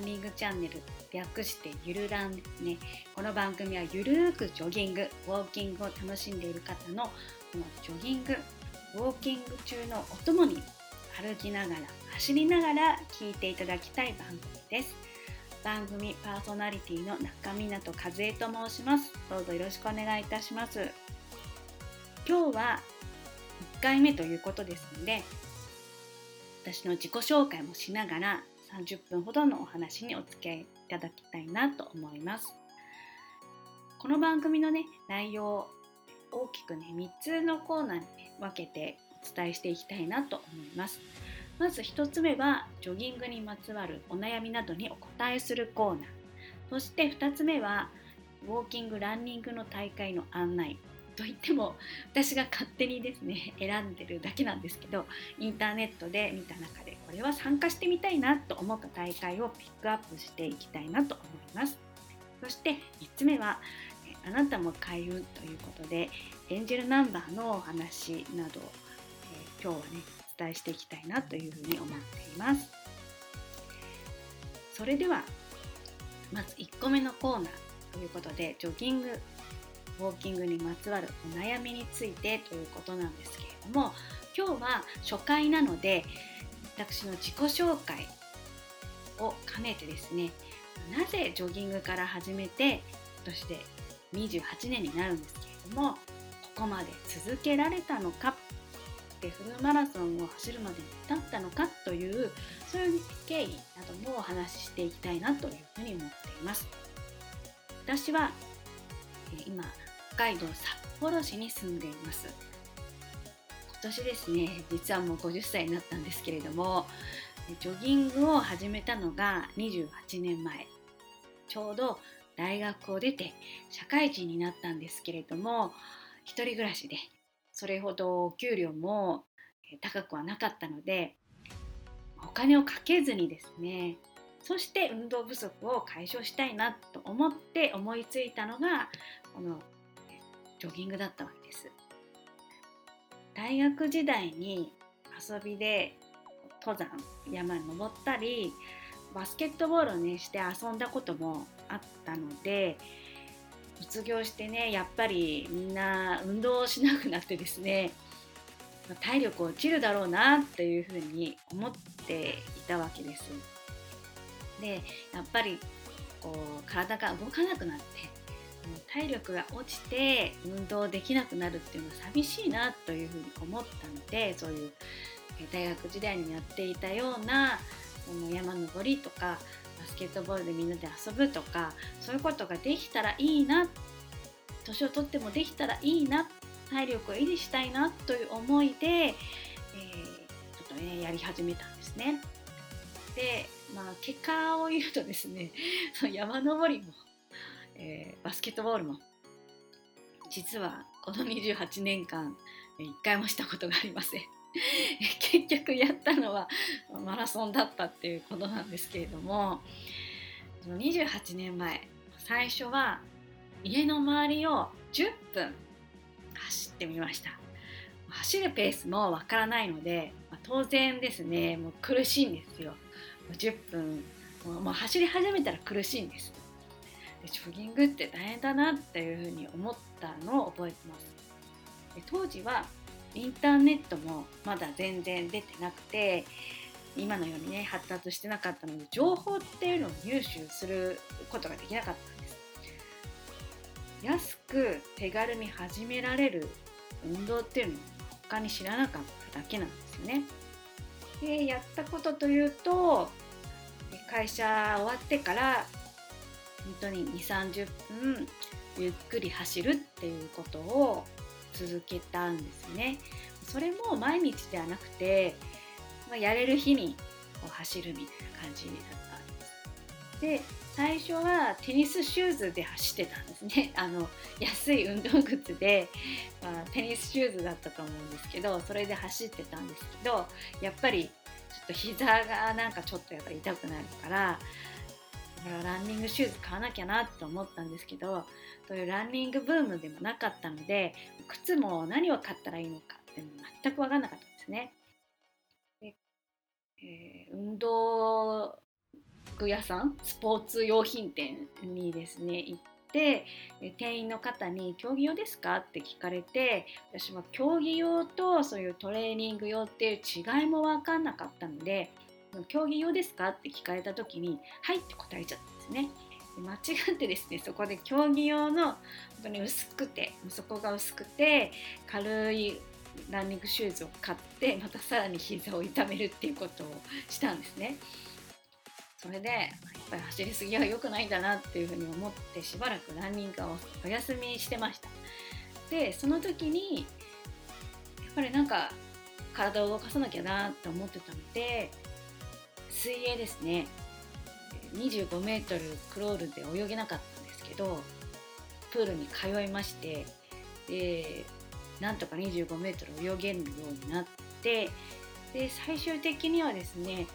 ランニングチャンネル略してゆるランね。この番組はゆるーくジョギングウォーキングを楽しんでいる方のこのジョギングウォーキング中のお供に歩きながら走りながら聞いていただきたい番組です。番組パーソナリティの中港和恵と申します。どうぞよろしくお願いいたします。今日は1回目ということですので私の自己紹介もしながら30分ほどのお話にお付き合いいただきたいなと思います。この番組のね内容を大きくね3つのコーナーに、分けてお伝えしていきたいなと思います。まず1つ目はジョギングにまつわるお悩みなどにお答えするコーナー。そして2つ目はウォーキングランニングの大会の案内。といっても私が勝手にですね選んでるだけなんですけどインターネットで見た中でこれは参加してみたいなと思った大会をピックアップしていきたいなと思います。そして3つ目はあなたも開運ということでエンジェルナンバーのお話など、えー、今日はねお伝えしていきたいなというふうに思っています。それではまず1個目のコーナーということでジョギングウォーキングにまつわるお悩みについてということなんですけれども今日は初回なので私の自己紹介を兼ねてですねなぜジョギングから始めて今年で28年になるんですけれどもここまで続けられたのかでフルマラソンを走るまでに至ったのかというそういう経緯などもお話ししていきたいなというふうに思っています。私は今海道札幌市に住んでいます。今年ですね実はもう50歳になったんですけれどもジョギングを始めたのが28年前。ちょうど大学を出て社会人になったんですけれども一人暮らしでそれほどお給料も高くはなかったのでお金をかけずにですねそして運動不足を解消したいなと思って思いついたのがこのジョギングだったわけです。大学時代に遊びで登山山に登ったりバスケットボールをねして遊んだこともあったので卒業してねやっぱりみんな運動しなくなってですね体力落ちるだろうなっていうふうに思っていたわけです。でやっぱりこう体が動かなくなって体力が落ちて運動できなくなるっていうのは寂しいなというふうに思ったのでそういう大学時代にやっていたようなその山登りとかバスケットボールでみんなで遊ぶとかそういうことができたらいいな年を取ってもできたらいいな体力を維持したいなという思いで、えー、ちょっとねやり始めたんですね。でまあ結果を言うとですね その山登りもえー、バスケットボールも実はこの28年間1回もしたことがありません。結局やったのはマラソンだったっていうことなんですけれどもその28年前最初は家の周りを10分走ってみました。走るペースもわからないので、まあ、当然ですねもう苦しいんですよ。10分もう走り始めたら苦しいんです。ジョギングって大変だなっていうふうに思ったのを覚えてます。で当時はインターネットもまだ全然出てなくて今のようにね発達してなかったので情報っていうのを入手することができなかったんです。安く手軽に始められる運動っていうのを他に知らなかっただけなんですよね。でやったことというと会社終わってから本当に2 3 0分ゆっくり走るっていうことを続けたんですね。それも毎日ではなくて、まあ、やれる日にこう走るみたいな感じだったんです。で最初はテニスシューズで走ってたんですね。あの安い運動靴で、まあ、テニスシューズだったと思うんですけどそれで走ってたんですけどやっぱりちょっと膝がなんかちょっとやっぱり痛くなるからランニングシューズ買わなきゃなと思ったんですけどそういうランニングブームでもなかったので靴も何を買ったらいいのかって全く分かんなかったんですね。でえー、運動服屋さんスポーツ用品店にですね行って店員の方に「競技用ですか?」って聞かれて私は競技用とそういうトレーニング用っていう違いも分かんなかったので「競技用ですか?」って聞かれた時に「はい」って答えちゃったんですね。間違ってですねそこで競技用の本当に薄くて底が薄くて軽いランニングシューズを買ってまたさらに膝を痛めるっていうことをしたんですね。それでやっぱり走りすぎは良くないんだなっていうふうに思ってしばらくランニングをお休みしてましたでその時にやっぱりなんか体を動かさなきゃなと思ってたので水泳ですね25メートルクロールで泳げなかったんですけどプールに通いましてでなんとか25メートル泳げるようになってで最終的にはですね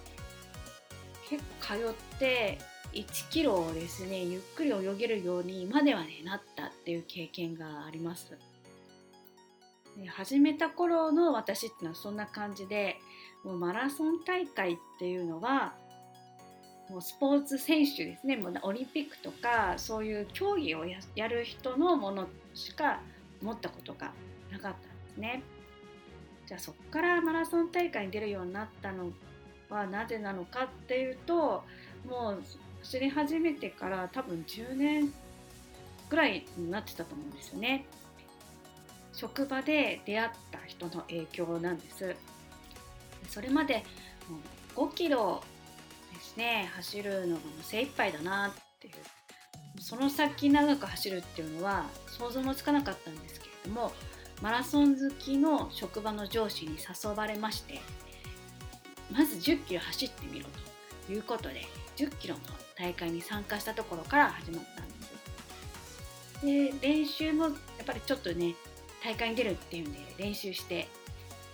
結構通って1キロをですねゆっくり泳げるようにまではねなったっていう経験があります。始めた頃の私っていうのはそんな感じでもうマラソン大会っていうのはもうスポーツ選手ですねもうオリンピックとかそういう競技をやる人のものしか持ったことがなかったんですね。じゃあそこからマラソン大会に出るようになったのはなぜなのかっていうともう走り始めてから多分10年ぐらいになってたと思うんですよね。職場で出会った人の影響なんです。それまで5キロですね走るのが精一杯だなっていう。その先長く走るっていうのは想像もつかなかったんですけれどもマラソン好きの職場の上司に誘われましてまず10キロ走ってみろということで10キロの大会に参加したところから始まったんです。で練習もやっぱりちょっとね大会に出るっていうんで練習して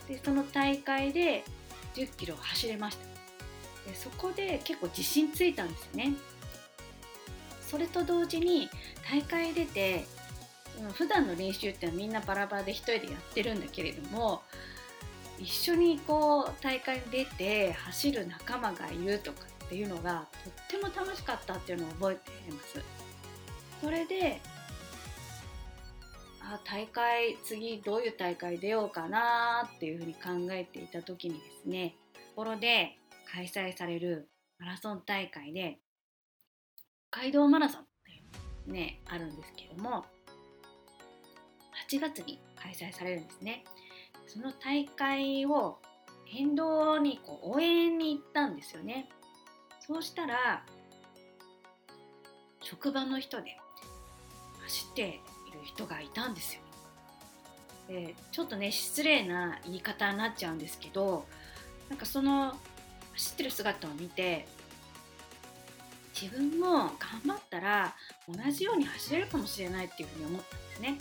でその大会で10キロ走れましたでそこで結構自信ついたんですねそれと同時に大会出て普段の練習ってのはみんなバラバラで1人でやってるんだけれども一緒にこう大会に出て走る仲間がいるとかっていうのがとっても楽しかったっていうのを覚えています。それであ大会次どういう大会出ようかなっていうふうに考えていた時にですねところで開催されるマラソン大会で北海道マラソンっていうねあるんですけども8月に開催されるんですね。その大会を沿道にこう応援に行ったんですよね。そうしたら職場の人で走っている人がいたんですよ。でちょっとね失礼な言い方になっちゃうんですけどなんかその走ってる姿を見て自分も頑張ったら同じように走れるかもしれないっていうふうに思ったんですね。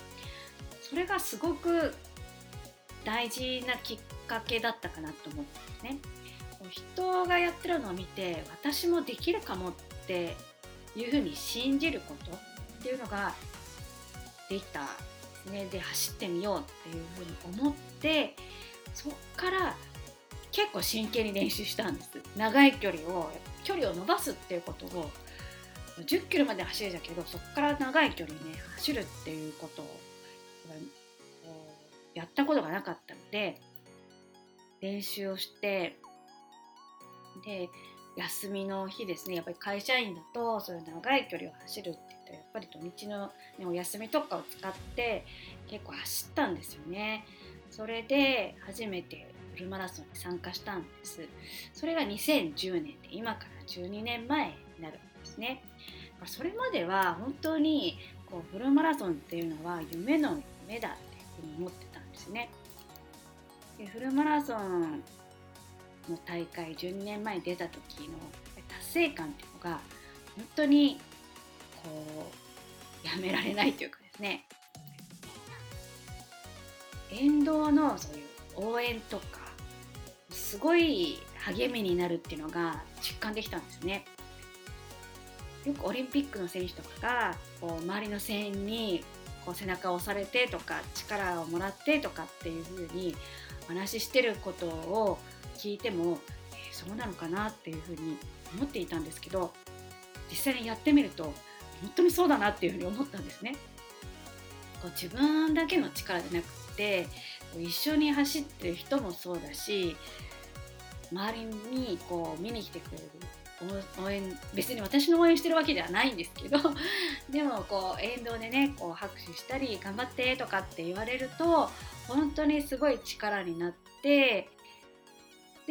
それがすごく大事なきっかけだったかなと思ったんですね。人がやってるのを見て私もできるかもっていうふうに信じることっていうのができたねで走ってみようっていうふうに思ってそっから結構真剣に練習したんです。長い距離を距離を伸ばすっていうことを10キロまで走れたけどそこから長い距離ね走るっていうことをやったことがなかったので練習をしてで休みの日ですね。やっぱり会社員だとそういう長い距離を走るって言ったらやっぱり土日の、ね、お休みとかを使って結構走ったんですよね。それで初めてフルマラソンに参加したんです。それが2010年で今から12年前になるんですね。それまでは本当にこうフルマラソンっていうのは夢の夢だっていうふうに思ってたんですね。でフルマラソンの大会12年前に出た時の達成感っていうのが本当にこうやめられないというかですね沿道のそういう応援とかすごい励みになるっていうのが実感できたんですね。よくオリンピックの選手とかがこう周りの声援にこう背中を押されてとか力をもらってとかっていう風にお話ししてることを聞いても、えー、そうなのかなっていう風に思っていたんですけど実際にやってみると本当にそうだなっていうふうに思ったんですね。こう自分だけの力じゃなくて一緒に走ってる人もそうだし周りにこう見に来てくれる応援別に私の応援してるわけではないんですけど でもこう沿道でねこう拍手したり頑張ってとかって言われると本当にすごい力になって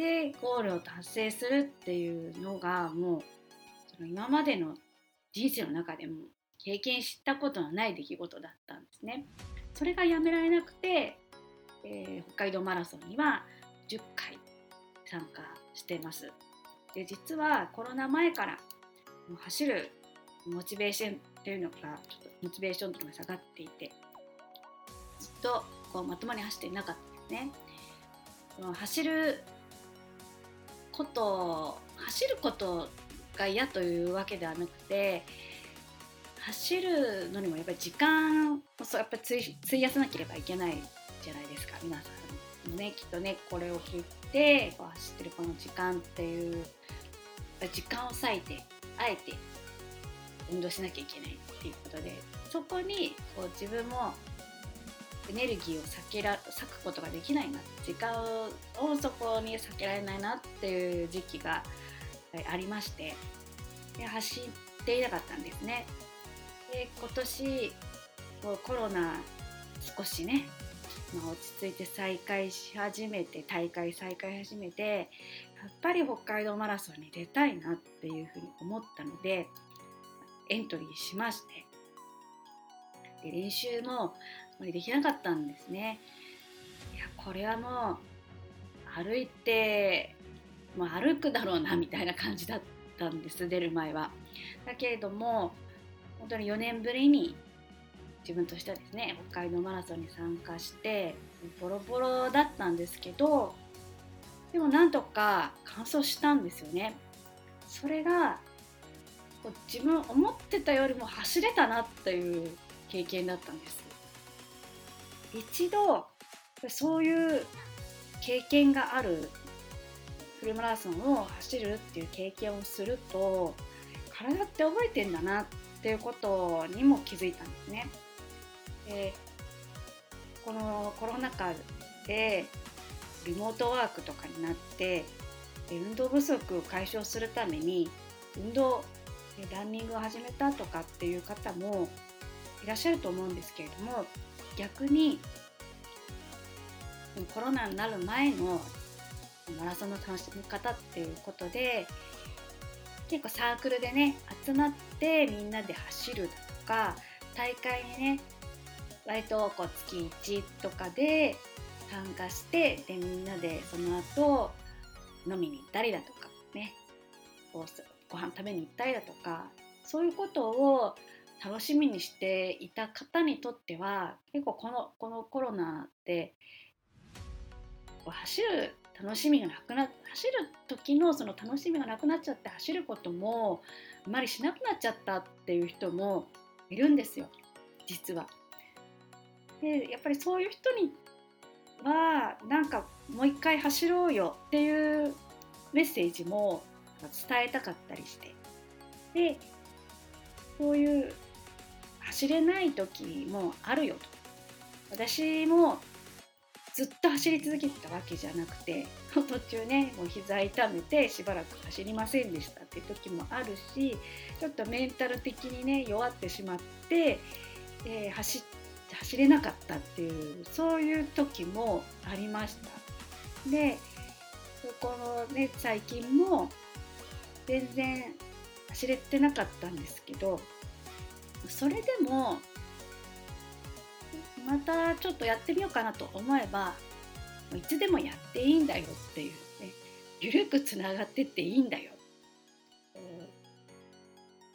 でゴールを達成するっていうのがもうその今までの人生の中でも経験したことのない出来事だったんですね。それがやめられなくて、えー、北海道マラソンには10回参加してます。で実はコロナ前から走るモチベーションっていうのがちょっとモチベーションというのが下がっていてずっとこうまともに走っていなかったんですね。走ること走ることが嫌というわけではなくて走るのにもやっぱり時間そうやっぱり費やさなければいけないじゃないですか。皆さんもねきっとねこれを聞いてこう走ってるこの時間っていう時間を割いてあえて運動しなきゃいけないっていうことでそこにこう自分もエネルギーを避けら割くことができないな時間をそこに避けられないなっていう時期がありましてで走っていなかったんですね。で今年こうコロナ少しね、ま、落ち着いて再開し始めて大会再開始めてやっぱり北海道マラソンに出たいなっていうふうに思ったのでエントリーしましてで練習もできなかったんですね。いやこれはもう歩いて、まあ、歩くだろうなみたいな感じだったんです出る前は。だけれども本当に4年ぶりに自分としてはですね北海道マラソンに参加してボロボロだったんですけどでもなんとか完走したんですよね。それが自分思ってたよりも走れたなっていう経験だったんです。一度そういう経験があるフルマラソンを走るっていう経験をすると体って覚えてんだなっていうことにも気づいたんですね。でこのコロナ禍でリモートワークとかになって運動不足を解消するために運動ランニングを始めたとかっていう方もいらっしゃると思うんですけれども逆にコロナになる前のマラソンの楽しみ方っていうことで結構サークルでね集まってみんなで走るとか大会にね割とこう月1とかで参加してでみんなでその後飲みに行ったりだとかねご飯食べに行ったりだとかそういうことを楽しみにしていた方にとっては結構このこのコロナって走る楽しみがなくな走る時のその楽しみがなくなっちゃって走ることもあまりしなくなっちゃったっていう人もいるんですよ実は。でやっぱりそういう人にはなんかもう一回走ろうよっていうメッセージも伝えたかったりしてでそういう走れない時もあるよと私もずっと走り続けてたわけじゃなくて途中ねもう膝痛めてしばらく走りませんでしたっていう時もあるしちょっとメンタル的にね弱ってしまって、えー、走走れなかったっていうそういう時もありました。でこのね最近も全然走れてなかったんですけどそれでもまたちょっとやってみようかなと思えばいつでもやっていいんだよっていうね緩くつながってっていいんだよ。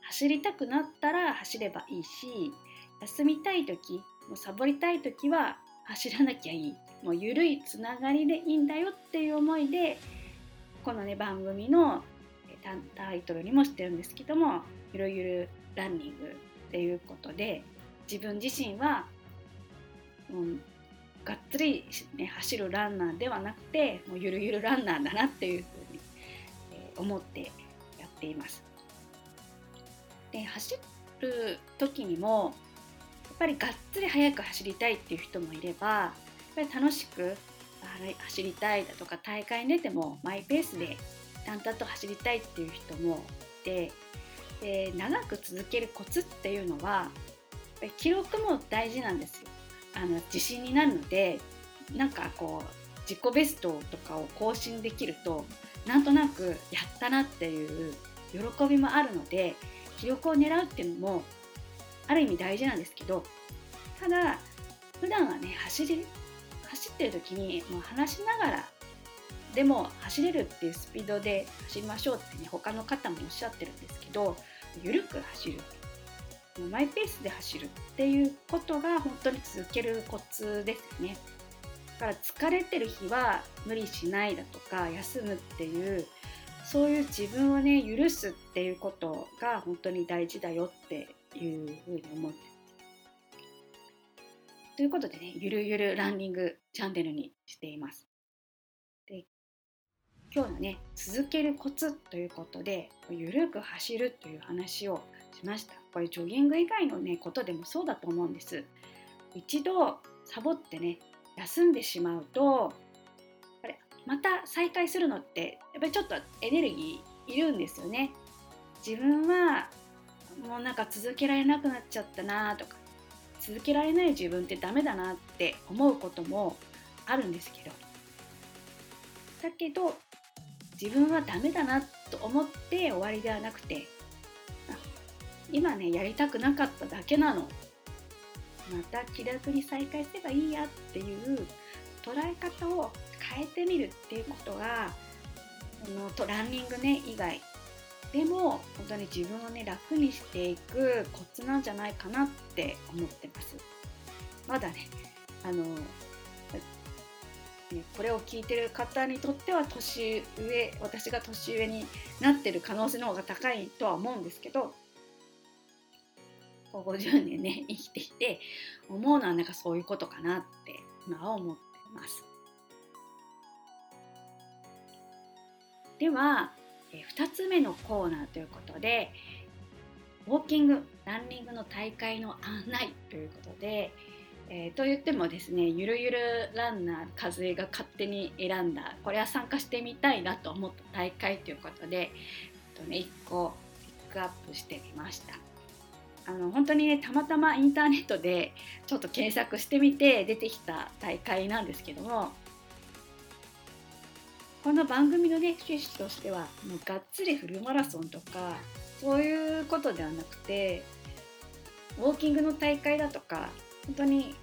走りたくなったら走ればいいし休みたい時もうサボりたい時は走らなきゃいい。もう緩いつながりでいいんだよっていう思いでこのね番組のタイトルにもしてるんですけども「ゆるゆるランニング」っていうことで自分自身は、うん、がっつり、ね、走るランナーではなくてもうゆるゆるランナーだなっていうふうに、えー、思ってやっています。で走る時にもやっぱりがっつり速く走りたいっていう人もいればやっぱり楽しく走りたいだとか大会に出てもマイペースで淡々と走りたいっていう人もいてで長く続けるコツっていうのは記録も大事なんですよ。あの自信になるのでなんかこう自己ベストとかを更新できるとなんとなくやったなっていう喜びもあるので記録を狙うっていうのもある意味大事なんですけどただ普段はね走り走ってる時にもう話しながらでも走れるっていうスピードで走りましょうってね他の方もおっしゃってるんですけど緩く走る。マイペースで走るっていうことが本当に続けるコツですね。だから疲れてる日は無理しないだとか休むっていうそういう自分をね許すっていうことが本当に大事だよっていうふうに思ってということでねゆるゆるランニングチャンネルにしています。今日のね続けるコツということでゆるく走るという話をしました。これジョギング以外のねことでもそうだと思うんです。一度サボってね休んでしまうとまた再開するのってやっぱりちょっとエネルギーいるんですよね。自分はもうなんか続けられなくなっちゃったなとか続けられない自分ってダメだなって思うこともあるんですけど。だけど自分はダメだなと思って終わりではなくて今ねやりたくなかっただけなの。また気楽に再開すればいいやっていう捉え方を変えてみるっていうことがこのランニングね以外でも本当に自分をね楽にしていくコツなんじゃないかなって思ってます。まだねあのこれを聞いてる方にとっては年上私が年上になってる可能性の方が高いとは思うんですけど50年ね生きてきて思うのはなんかそういうことかなって今は思ってます。では、2つ目のコーナーということでウォーキングランニングの大会の案内ということで、えー、と言ってもですねゆるゆるランナー和江が勝手に選んだこれは参加してみたいなと思った大会ということで、えっとね、1個ピックアップしてみました。あの本当にねたまたまインターネットでちょっと検索してみて出てきた大会なんですけどもこの番組のね趣旨としてはもうがっつりフルマラソンとかそういうことではなくてウォーキングの大会だとか本当に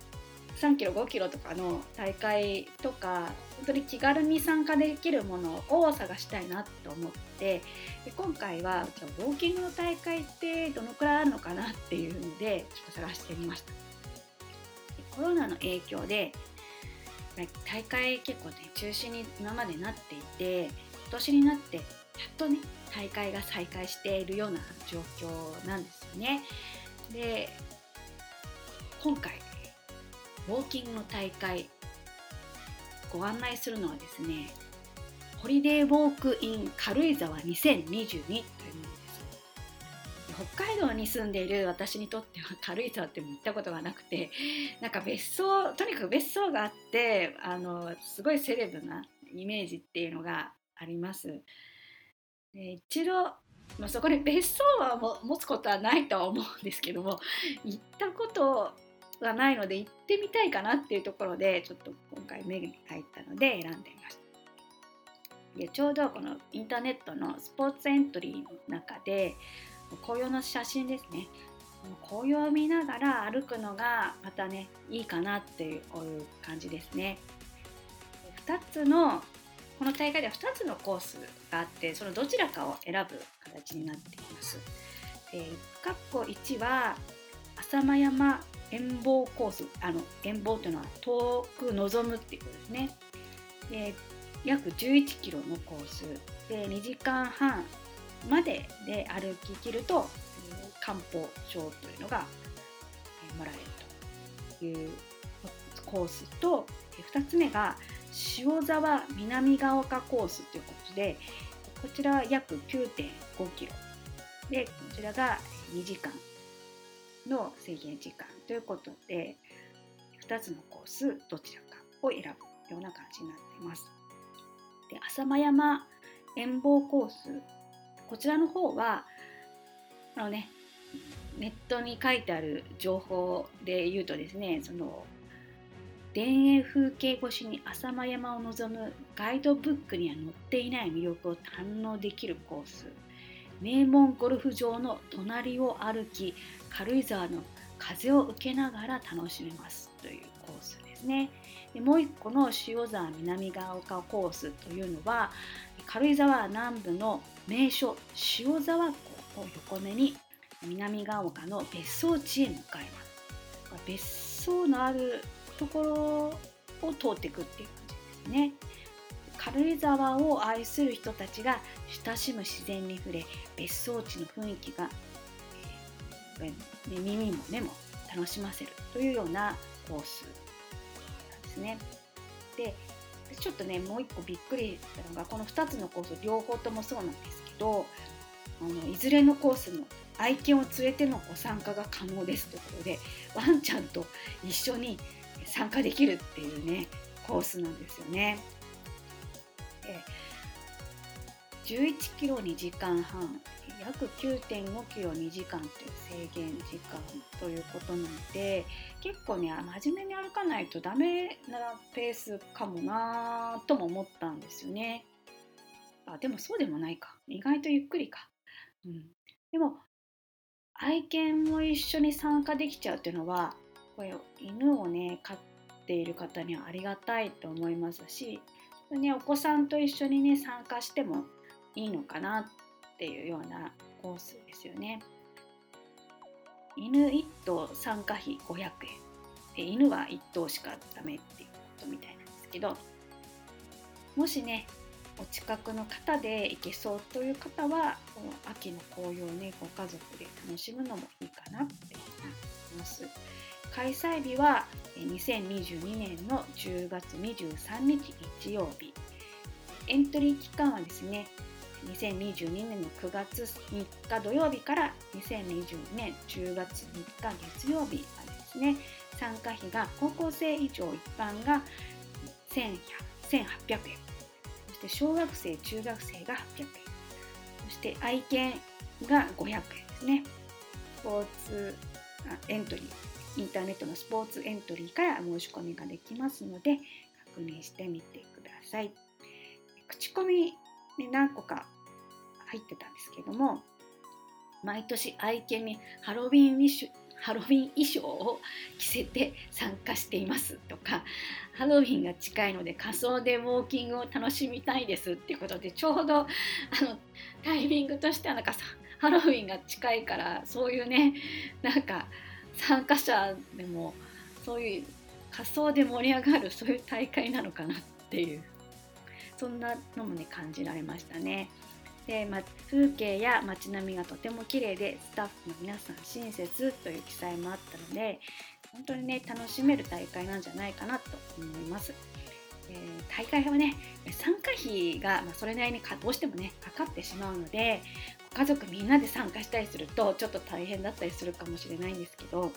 3キロ5キロとかの大会とか本当に気軽に参加できるものを探したいなと思ってで今回はじゃウォーキングの大会ってどのくらいあるのかなっていうのでちょっと探してみましたコロナの影響で大会結構ね中止に今までなっていて今年になってやっとね大会が再開しているような状況なんですよね。で今回ウォーキングの大会ご案内するのはですねホリデーウォークイン軽井沢2022というものです北海道に住んでいる私にとっては軽井沢っても行ったことがなくてなんか別荘とにかく別荘があってあのすごいセレブなイメージっていうのがあります。で一度、まあ、そこで別荘はも持つことはないとは思うんですけども行ったことがないので行ってみたいかなっていうところでちょっと今回目に入ったので選んでみました。でちょうどこのインターネットのスポーツエントリーの中で紅葉の写真ですね。紅葉を見ながら歩くのがまたねいいかなっていう感じですね。2つのこの大会では2つのコースがあってそのどちらかを選ぶ形になっています。え括弧1は浅間山遠望コースあの遠望というのは遠く望むっていうことですね。で約11キロのコース。で2時間半までで歩ききると漢方証というのがもらえるというコースと2つ目が塩沢南ヶ丘コースということでこちらは約9.5キロ。でこちらが2時間。の制限時間ということで2つのコースどちらかを選ぶような感じになっています。で浅間山遠望コースこちらの方はあのねネットに書いてある情報で言うとですねその田園風景越しに浅間山を望むガイドブックには載っていない魅力を堪能できるコース名門ゴルフ場の隣を歩き軽井沢の風を受けながら楽しめますというコースですね。でもう一個の塩沢南ヶ丘コースというのは軽井沢南部の名所塩沢湖を横目に南ヶ丘の別荘地へ向かいます。別荘のあるところを通っていくっていう感じですね。軽井沢を愛する人たちが親しむ自然に触れ別荘地の雰囲気が、えー、耳も目も楽しませるというようなコースなんですね。でちょっとねもう一個びっくりしたのがこの2つのコース両方ともそうなんですけどあのいずれのコースも愛犬を連れてのご参加が可能ですということでワンちゃんと一緒に参加できるっていうねコースなんですよね。11キロ2時間半約9.5キロ2時間という制限時間ということなので結構ね真面目に歩かないとダメなペースかもなとも思ったんですよね。あでもそうでもないか。意外とゆっくりか、うん、でも愛犬も一緒に参加できちゃうっていうのはこれ犬をね飼っている方にはありがたいと思いますしね、お子さんと一緒にね参加してもいいのかなってっていうようなコースですよね。犬1頭参加費500円で犬は1頭しかダメっていうことみたいなんですけどもしねお近くの方で行けそうという方はこの秋の紅葉をねご家族で楽しむのもいいかなって思います。開催日は2022年の10月23日日曜日エントリー期間はですね2022年の9月3日土曜日から2022年10月3日月曜日までですね。参加費が高校生以上一般が1800円。そして小学生中学生が800円。そして愛犬が500円ですね。スポーツエントリー。インターネットのスポーツエントリーから申し込みができますので確認してみてください。口コミ、何個か入ってたんですけども毎年愛犬にハロウィンウィッシュハロウィン衣装を着せて参加していますとかハロウィンが近いので仮装でウォーキングを楽しみたいですっていうことでちょうどあのタイミングとしてはなんかさハロウィンが近いからそういうねなんか参加者でもそういう仮装で盛り上がるそういう大会なのかなっていう。そんなのもね感じられましたね。で、ま、風景や街並みがとても綺麗でスタッフの皆さん親切という記載もあったので本当にね楽しめる大会なんじゃないかなと思います。えー、大会はね参加費が、ま、それなりにどうしてもねかかってしまうので家族みんなで参加したりするとちょっと大変だったりするかもしれないんですけど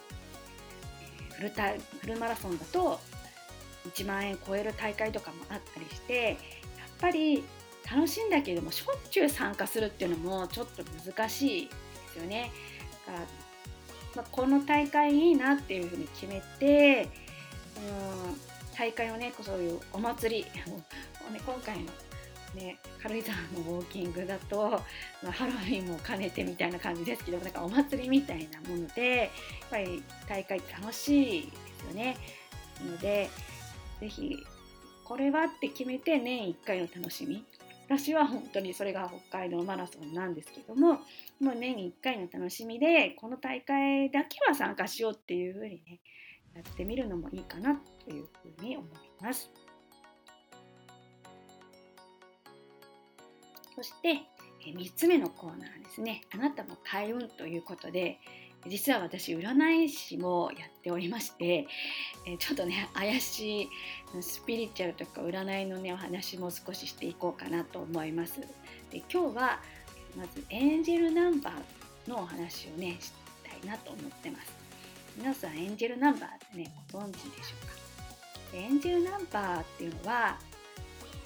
フルタフルマラソンだと1万円超える大会とかもあったりしてぱり楽しいんだけれどもしょっちゅう参加するっていうのもちょっと難しいですよね。だからまあ、この大会いいなっていうふうに決めてうん大会をねそういうお祭り ね、今回のね、軽井沢のウォーキングだと、まあ、ハロウィンも兼ねてみたいな感じですけどなんかお祭りみたいなものでやっぱり大会楽しいですよね。ので是非これはって決めて年1回の楽しみ私は本当にそれが北海道マラソンなんですけどももう年1回の楽しみでこの大会だけは参加しようっていうふうにねやってみるのもいいかなというふうに思います。そして3つ目のコーナーですね。あなたも開運ということで、実は私占い師もやっておりまして、えちょっとね怪しいスピリチュアルとか占いのねお話も少ししていこうかなと思います。で今日はまずエンジェルナンバーのお話をねしたいなと思ってます。皆さんエンジェルナンバーってねご存知でしょうか？エンジェルナンバーっていうのは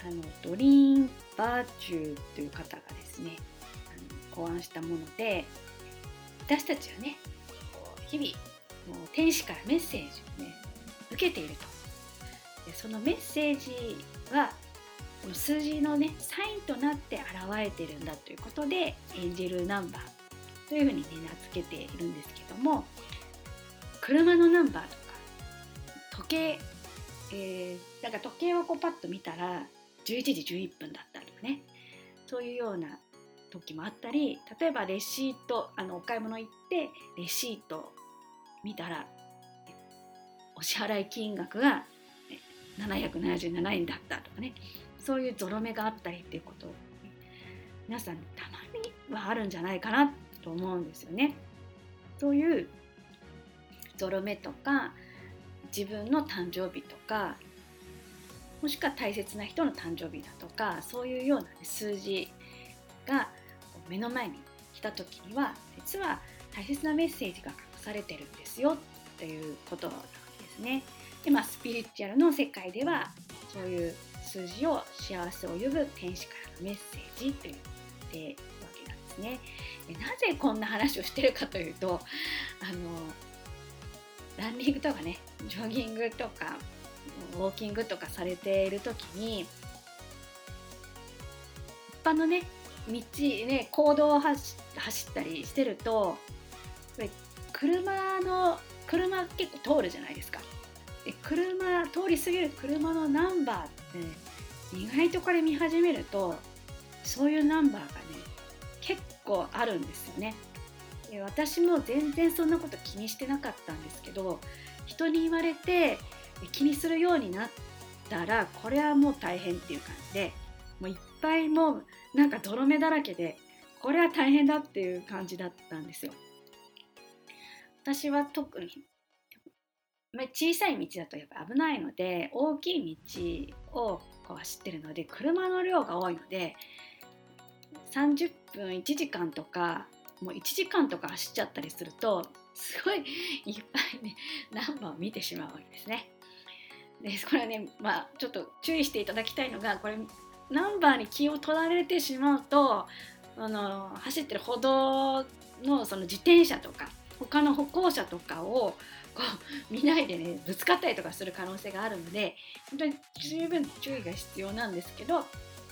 あのドリーン・バーチューという方がですねあの考案したもので私たちはね日々もう天使からメッセージをね受けていると。でそのメッセージは数字のねサインとなって現れてるんだということでエンジェルナンバーというふうにね名付けているんですけども車のナンバーとか時計、えー、なんか時計をこうパッと見たら11時11分だったりとかねそういうような時もあったり例えばレシートあのお買い物行ってレシート見たらお支払い金額が777円だったとかねそういうゾロ目があったりっていうこと、皆さんたまにはあるんじゃないかなと思うんですよね。そういうゾロ目とか自分の誕生日とかもしくは大切な人の誕生日だとかそういうような、ね、数字が目の前に来た時には実は大切なメッセージが隠されてるんですよっていうことなんですね。でまあスピリチュアルの世界ではそういう数字を幸せを呼ぶ天使からのメッセージというってわけなんですね。でなぜこんな話をしてるかというとあのランニングとかねジョギングとかウォーキングとかされている時に一般のね道ね公道を走ったりしてると車の車結構通るじゃないですか。で車通り過ぎる車のナンバーって意外とこれ見始めるとそういうナンバーがね結構あるんですよね。で私も全然そんなこと気にしてなかったんですけど人に言われて気にするようになったらこれはもう大変っていう感じでもういっぱいもうなんか泥目だらけでこれは大変だっていう感じだったんですよ。私は特に小さい道だとやっぱ危ないので大きい道をこう走ってるので車の量が多いので30分1時間とかもう1時間とか走っちゃったりするとすごいいっぱいねナンバーを見てしまうわけですね。でこれはねまあちょっと注意していただきたいのがこれナンバーに気を取られてしまうとあの走ってる歩道のその自転車とか他の歩行者とかをこう見ないでねぶつかったりとかする可能性があるので本当に十分注意が必要なんですけどこ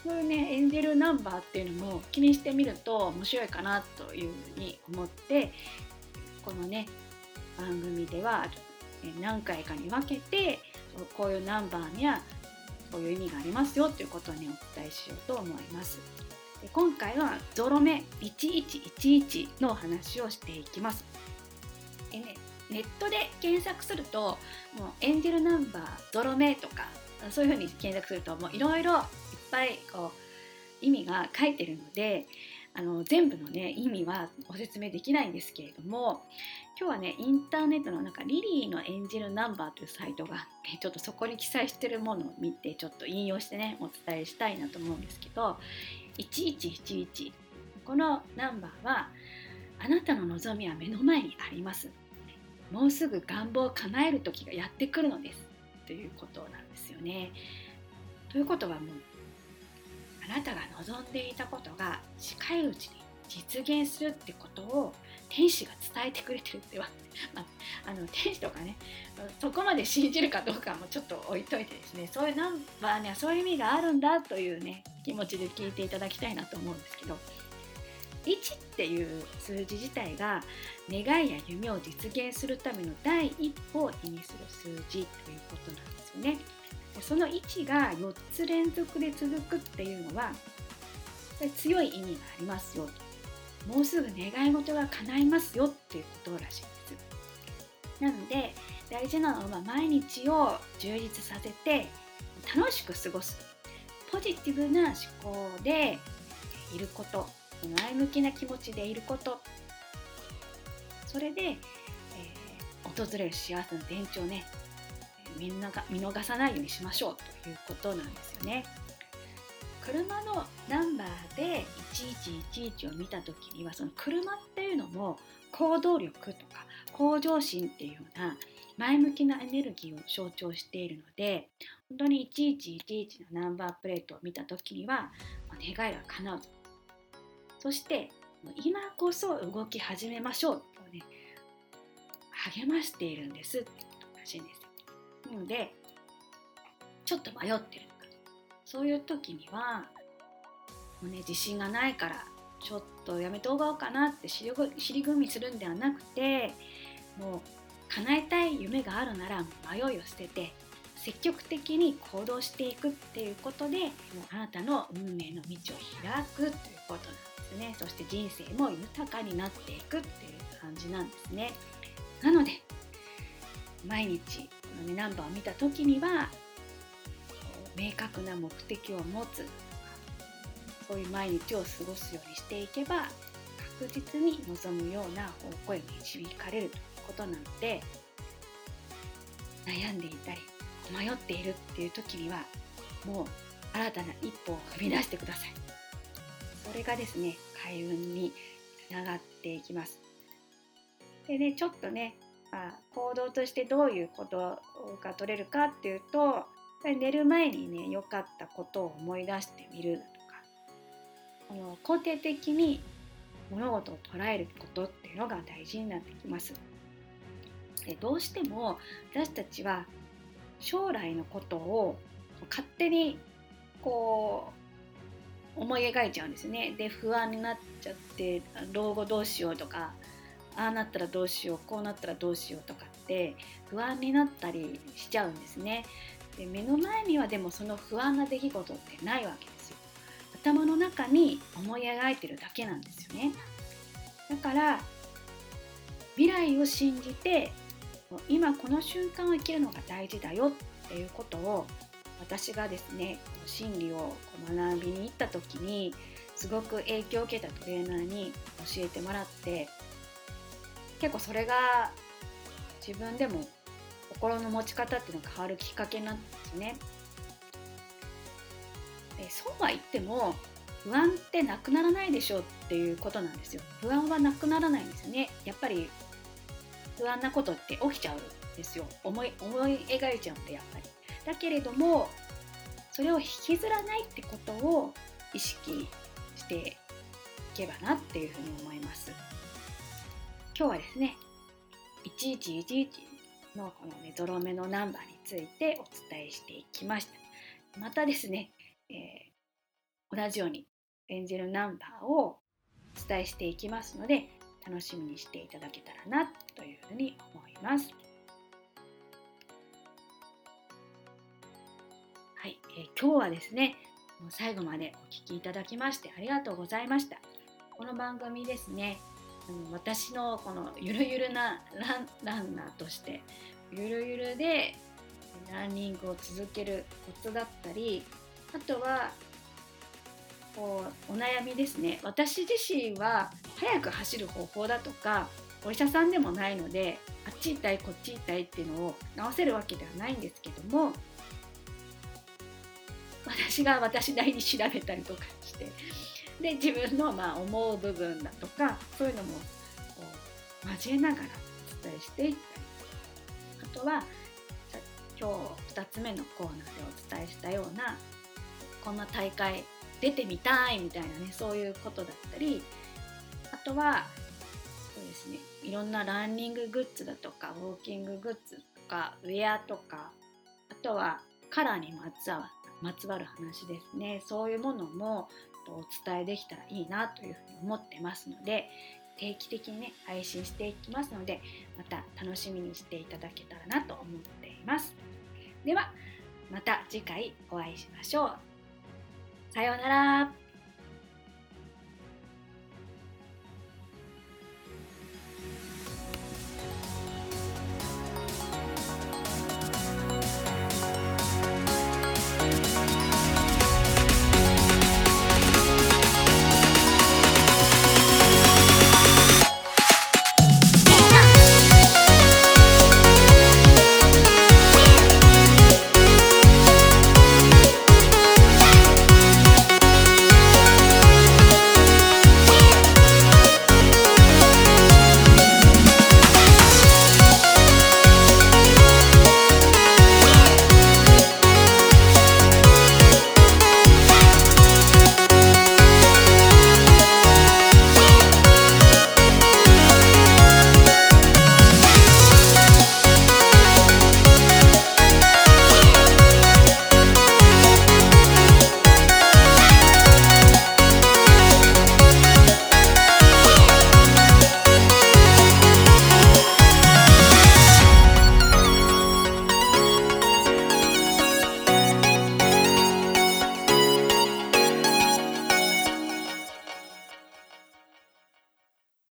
ういうねエンジェルナンバーっていうのも気にしてみると面白いかなというふうに思ってこのね番組では何回かに分けてこういうナンバーにはこういう意味がありますよということをねお伝えしようと思います。で今回はゾロ目1111のお話をしていきます。えね、ネットで検索するともうエンジェルナンバーゾロ目とかそういうふうに検索するともういろいろいっぱいこう意味が書いてるのであの全部のね意味はご説明できないんですけれども今日はねインターネットの中リリーの演じるナンバーというサイトがあって ちょっとそこに記載してるものを見てちょっと引用してねお伝えしたいなと思うんですけど1111このナンバーはあなたの望みは目の前にあります。もうすぐ願望を叶える時がやってくるのです。ということなんですよね。ということはもうあなたが望んでいたことが近いうちに実現するってことを天使が伝えてくれてるっては、まあ、あの天使とかねそこまで信じるかどうかもちょっと置いといてですね。そういうナンバーにはそういう意味があるんだというね気持ちで聞いていただきたいなと思うんですけど。1っていう数字自体が願いや夢を実現するための第一歩を意味する数字ということなんですよね。その位置が4つ連続で続くっていうのは強い意味がありますよもうすぐ願い事が叶いますよっていうことらしいんですなので大事なのは毎日を充実させて楽しく過ごす。ポジティブな思考でいること。前向きな気持ちでいること。それで、えー、訪れる幸せの伝承ねみんなが見逃さないようにしましょうということなんですよね。車のナンバーで1111を見た時にはその車っていうのも行動力とか向上心っていうような前向きなエネルギーを象徴しているので本当に1111のナンバープレートを見た時には願いが叶う。そして今こそ動き始めましょうとね励ましているんですってことらしいんです。なのでちょっと迷ってる。そういう時にはもうね自信がないからちょっとやめておこうかなって尻込みするんではなくてもう叶えたい夢があるなら迷いを捨てて積極的に行動していくっていうことでもうあなたの運命の道を開くということなんですね。そして人生も豊かになっていくっていう感じなんですね。なので毎日この、ね、ナンバーを見た時には明確な目的を持つ。そういう毎日を過ごすようにしていけば確実に望むような方向へ導かれるということなので悩んでいたり迷っているっていう時にはもう新たな一歩を踏み出してください。それがですね開運につながっていきます。でねちょっとね、まあ、行動としてどういうことが取れるかっていうと寝る前にね良かったことを思い出してみるとかこの肯定的に物事を捉えることっていうのが大事になってきます。でどうしても私たちは将来のことを勝手にこう思い描いちゃうんですね。で不安になっちゃって老後どうしようとかああなったらどうしようこうなったらどうしようとかって不安になったりしちゃうんですね。で目の前にはでもその不安な出来事ってないわけですよ。頭の中に思い描いてるだけなんですよね。だから未来を信じて今この瞬間を生きるのが大事だよっていうことを私がですね心理を学びに行った時にすごく影響を受けたトレーナーに教えてもらって結構それが自分でも心の持ち方っていうのが変わるきっかけなんですね。でそうは言っても不安ってなくならないでしょうっていうことなんですよ。不安はなくならないんですよね。やっぱり不安なことって起きちゃうんですよ思い思い描いちゃうんでやっぱりだけれどもそれを引きずらないってことを意識していけばなっていうふうに思います今日はですね1111のこのねゾロ目のナンバーについてお伝えしていきましたまたですね、えー、同じようにエンジェルナンバーをお伝えしていきますので楽しみにしていただけたらなというふうに思います。はい、えー、今日はですね、最後までお聴きいただきましてありがとうございました。この番組ですね、私のこのゆるゆるなランナーとしてゆるゆるでランニングを続けるコツだったりあとはこうお悩みですね。私自身は速く走る方法だとかお医者さんでもないのであっち痛いこっち痛いっていうのを治せるわけではないんですけども私が私なりに調べたりとかしてで自分のまあ思う部分だとかそういうのもこう交えながらお伝えしていったり。あとは今日2つ目のコーナーでお伝えしたようなこんな大会出てみたいみたいなねそういうことだったり。あとはそうですねいろんなランニンググッズだとかウォーキンググッズとかウェアとかあとはカラーにまつわまつわる話ですね。そういうものもお伝えできたらいいなというふうに思ってますので定期的にね配信していきますのでまた楽しみにしていただけたらなと思っていますではまた次回お会いしましょうさようなら。